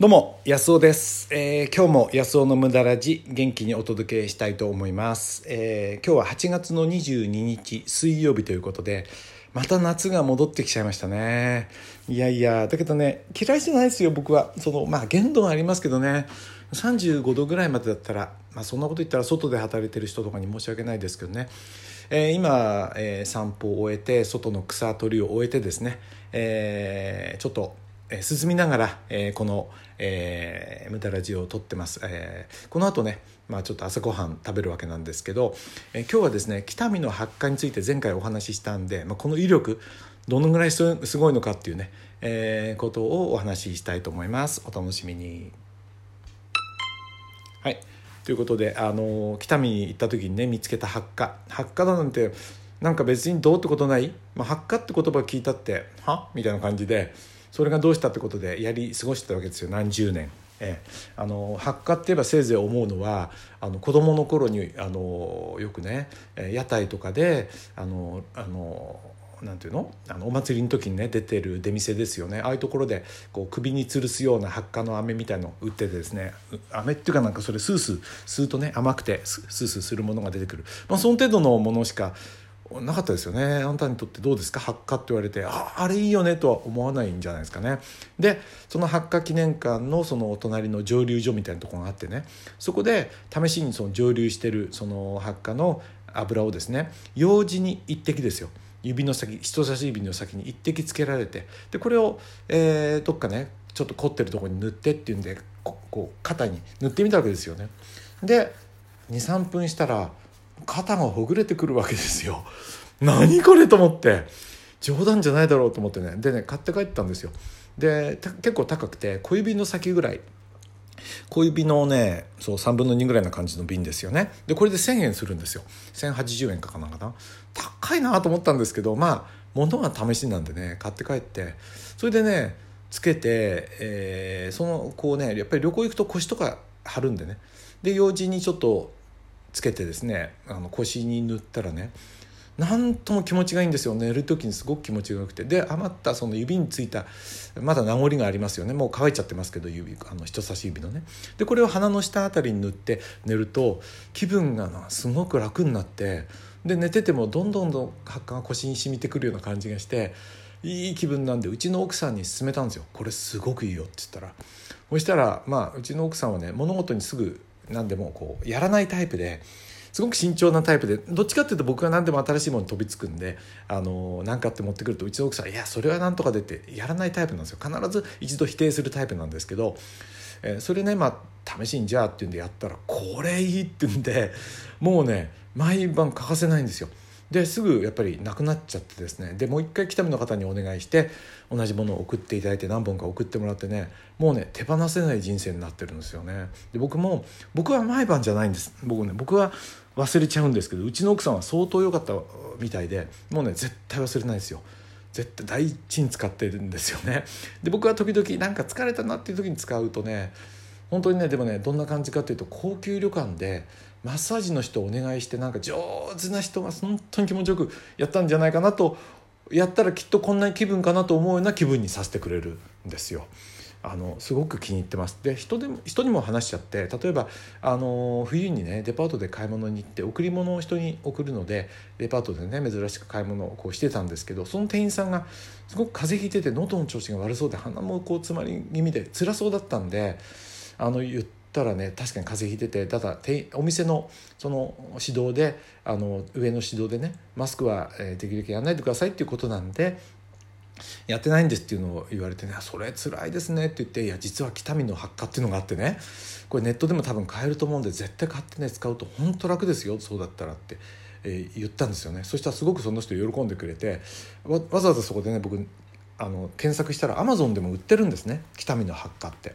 どうも、安尾です。えー今日も安尾の無駄ラジ元気にお届けしたいと思います。えー今日は8月の22日水曜日ということで、また夏が戻ってきちゃいましたね。いやいや、だけどね、嫌いじゃないですよ、僕は。その、まあ限度はありますけどね、35度ぐらいまでだったら、まあそんなこと言ったら外で働いてる人とかに申し訳ないですけどね。えー今、えー散歩を終えて外の草取りを終えてですね、えーちょっと、え進みながら、えこの、えー、無駄ラジオを撮ってます、えこの後ね、まあ、ちょっと朝ごはん食べるわけなんですけど、え今日はですね北見の発火について前回お話ししたんで、まあ、この威力どのぐらいすすごいのかっていうね、えーことをお話ししたいと思います。お楽しみに。はい。ということであの北見に行った時にね見つけた発火。発火だなんてなんか別にどうってことない、まあ、発火って言葉聞いたっては？みたいな感じでそれがどうしたってことでやり過ごしてたわけですよ。何十年。ええ、あの発火って言えばせいぜい思うのはあの子供の頃にあのよくねえ屋台とかであのあのなんていうの？あのお祭りの時にね出てる出店ですよね。ああいうところでこう首に吊るすような発火の飴みたいのを売っててですね飴っていうかなんかそれスースー吸うとね甘くてスースーするものが出てくる、まあ、その程度のものしかなかったですよね。あんたにとってどうですか？発火って言われてああれいいよねとは思わないんじゃないですかね。でその発火記念館のそのお隣の蒸留所みたいなところがあってね。そこで試しにその蒸留してるその発火の油をですね用事に一滴ですよ。指の先人差し指の先に一滴つけられて。でこれを、えーどっかねちょっと凝ってるとこに塗ってっていうんでここう肩に塗ってみたわけですよね。で23分したら肩がほぐれてくるわけですよ。何これと思って。冗談じゃないだろうと思ってね。でね買って帰ったんですよ。で結構高くて小指の先ぐらい。小指のねそう3分の2ぐらいな感じの瓶ですよね。でこれで1,000円するんですよ。1,080円かかなんかな。高いなと思ったんですけどまあ物は試しなんでね買って帰って。それでねつけて、えーそのこうねやっぱり旅行行くと腰とか張るんでね。で用事にちょっとつけてですねあの腰に塗ったらねなんとも気持ちがいいんですよ。寝る時にすごく気持ちがよくて。で余ったその指についたまだ名残がありますよね。もう乾いちゃってますけど指あの人差し指のね。でこれを鼻の下あたりに塗って寝ると気分がなすごく楽になってで寝ててもどんどんどん発汗が腰に染みてくるような感じがしていい気分なんでうちの奥さんに勧めたんですよ「これすごくいいよ」って言ったら。そしたらまあうちの奥さんはね物事にすぐ何でもこうやらないタイプですごく慎重なタイプでどっちかっていうと僕が何でも新しいものに飛びつくんであの何かって持ってくるとうちの奥さん「いやそれは何とかで」ってやらないタイプなんですよ必ず一度否定するタイプなんですけど、えーそれねまあ試しにじゃあっていうんでやったらこれいいって言うんでもうね毎晩欠かせないんですよ。ですぐやっぱりなくなっちゃってですね。でもう一回北見の方にお願いして同じものを送っていただいて何本か送ってもらってね。もうね手放せない人生になってるんですよね。で僕も僕は毎晩じゃないんです。僕ね僕は忘れちゃうんですけどうちの奥さんは相当良かったみたいでもうね絶対忘れないですよ。絶対第一に使ってるんですよね。で僕は時々なんか疲れたなっていう時に使うとね本当にねでもねどんな感じかというと高級旅館でマッサージの人をお願いしてなんか上手な人が本当に気持ちよくやったんじゃないかなとやったらきっとこんな気分かなと思うような気分にさせてくれるんですよ。あのすごく気に入ってますで人でも人にも話しちゃって例えばあの冬にねデパートで買い物に行って贈り物を人に送るのでデパートでね珍しく買い物をこうしてたんですけどその店員さんがすごく風邪ひいてて喉の調子が悪そうで鼻もこう詰まり気味で辛そうだったんであの言ったらね確かに風邪ひいててただお店のその指導であの上の指導でねマスクはできるだけやらないでくださいっていうことなんでやってないんですっていうのを言われてねそれ辛いですねって言っていや実は北見の発火っていうのがあってねこれネットでも多分買えると思うんで絶対買ってね使うと本当楽ですよそうだったらって、え言ったんですよねそしたらすごくその人喜んでくれてわわざわざそこでね僕あの検索したらアマゾンでも売ってるんですね北見の発火って。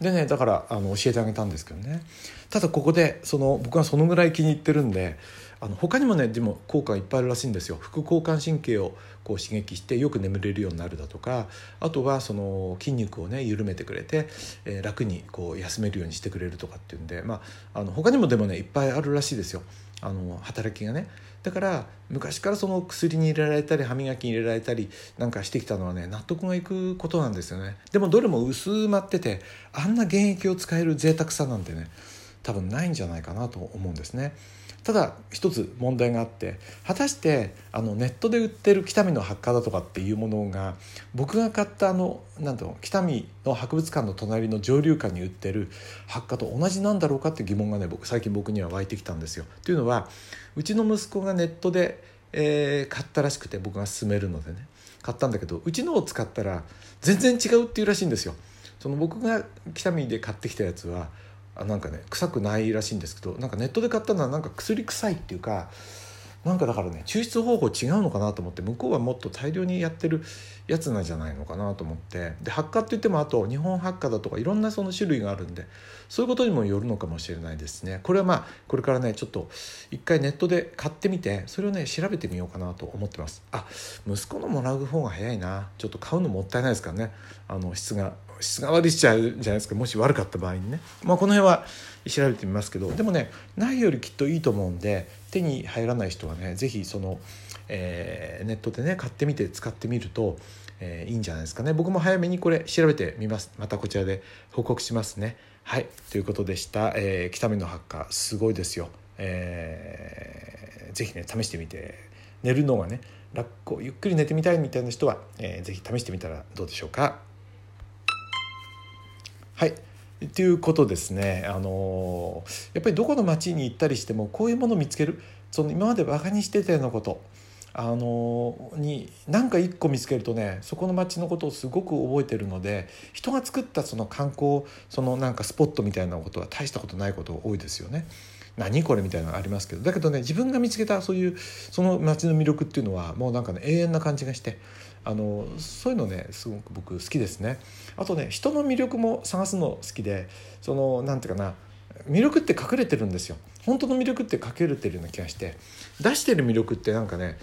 でねだからあの教えてあげたんですけどね。ただここでその僕はそのぐらい気に入ってるんであの他にもねでも効果がいっぱいあるらしいんですよ。副交感神経をこう刺激してよく眠れるようになるだとかあとはその筋肉をね緩めてくれて、えー楽にこう休めるようにしてくれるとかっていうんで、まあ、あの他にもでもねいっぱいあるらしいですよ。あの働きがね。だから昔からその薬に入れられたり歯磨きに入れられたりなんかしてきたのはね納得がいくことなんですよね。でもどれも薄まっててあんな原液を使える贅沢さなんてね多分ないんじゃないかなと思うんですね。ただ一つ問題があって果たしてあのネットで売ってる北見の発火だとかっていうものが僕が買ったあのなんていう北見の博物館の隣の上流館に売ってる発火と同じなんだろうかって疑問がね僕最近僕には湧いてきたんですよ。というのはうちの息子がネットで、えー、買ったらしくて僕が勧めるのでね買ったんだけどうちのを使ったら全然違うっていうらしいんですよ。その僕が北見で買ってきたやつはあなんかね臭くないらしいんですけどなんかネットで買ったのはなんか薬臭いっていうかなんかだからね抽出方法違うのかなと思って向こうはもっと大量にやってるやつなんじゃないのかなと思ってで発火って言ってもあと日本発火だとかいろんなその種類があるんでそういうことにもよるのかもしれないですね。これはまあこれからねちょっと一回ネットで買ってみてそれをね調べてみようかなと思ってます。あ息子のもらう方が早いな。ちょっと買うのもったいないですからね。あの質が。質が悪いしちゃうじゃないですかもし悪かった場合にね、まあ、この辺は調べてみますけどでもねないよりきっといいと思うんで手に入らない人はね是非その、えー、ネットでね買ってみて使ってみると、えー、いいんじゃないですかね。僕も早めにこれ調べてみます。またこちらで報告しますね。はい。ということでした、えー、北見の発火すごいですよ、えー、ぜひね試してみて。寝るのがね楽ゆっくり寝てみたいみたいな人は、えー、ぜひ試してみたらどうでしょうか。はい。ということですね。あのやっぱりどこの町に行ったりしてもこういうものを見つけるその今までバカにしてたようなことあのに何か一個見つけるとねそこの町のことをすごく覚えてるので人が作ったその観光そのなんかスポットみたいなことは大したことないことが多いですよね。何これみたいなのありますけど。だけどね自分が見つけたそういうその町の魅力っていうのはもうなんかね永遠な感じがしてあのそういうのねすごく僕好きですね。あとね人の魅力も探すの好きでそのなんていうかな魅力って隠れてるんですよ。本当の魅力って隠れてるような気がして出してる魅力ってなんかね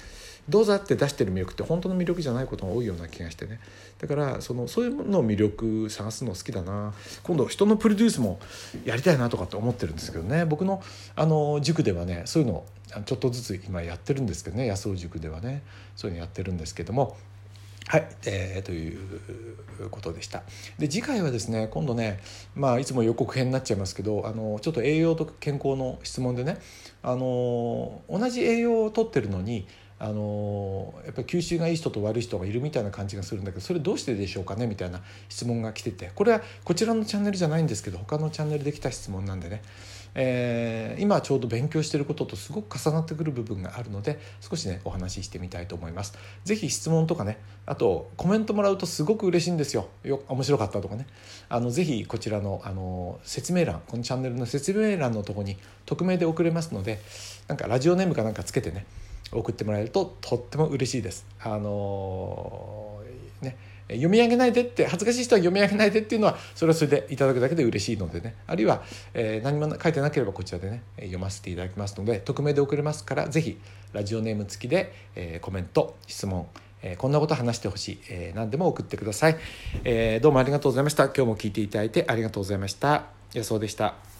どうぞって出してる魅力って本当の魅力じゃないことが多いような気がしてね。だからそのそういうのを魅力探すの好きだな。今度人のプロデュースもやりたいなとかって思ってるんですけどね。僕のあの塾ではねそういうのちょっとずつ今やってるんですけどね。安尾塾ではね。そういうのやってるんですけども。はい、えー、ということでした。で次回はですね今度ね、まあ、いつも予告編になっちゃいますけどあのちょっと栄養と健康の質問でねあの同じ栄養をとってるのにあのやっぱり吸収がいい人と悪い人がいるみたいな感じがするんだけどそれどうしてでしょうかね？みたいな質問が来てて。これはこちらのチャンネルじゃないんですけど他のチャンネルで来た。質問なんでね、えー、今ちょうど勉強してることとすごく重なってくる部分があるので少しねお話ししてみたいと思います。ぜひ質問とかねあとコメントもらうとすごく嬉しいんですよ。よ面白かったとかね。あのぜひこちらのあの説明欄このチャンネルの説明欄のとこに匿名で送れますのでなんかラジオネームかなんかつけてね送ってもらえるととっても嬉しいです。あのー、ね読み上げないでって恥ずかしい人は読み上げないでっていうのはそれはそれでいただくだけで嬉しいのでね。あるいは、えー、何も書いてなければこちらでね読ませていただきますので匿名で送れますから是非ラジオネーム付きで、えー、コメント質問えこんなこと話してほしい、え、何でも送ってください、え、どうもありがとうございました。今日も聞いていただいてありがとうございました。安尾でした。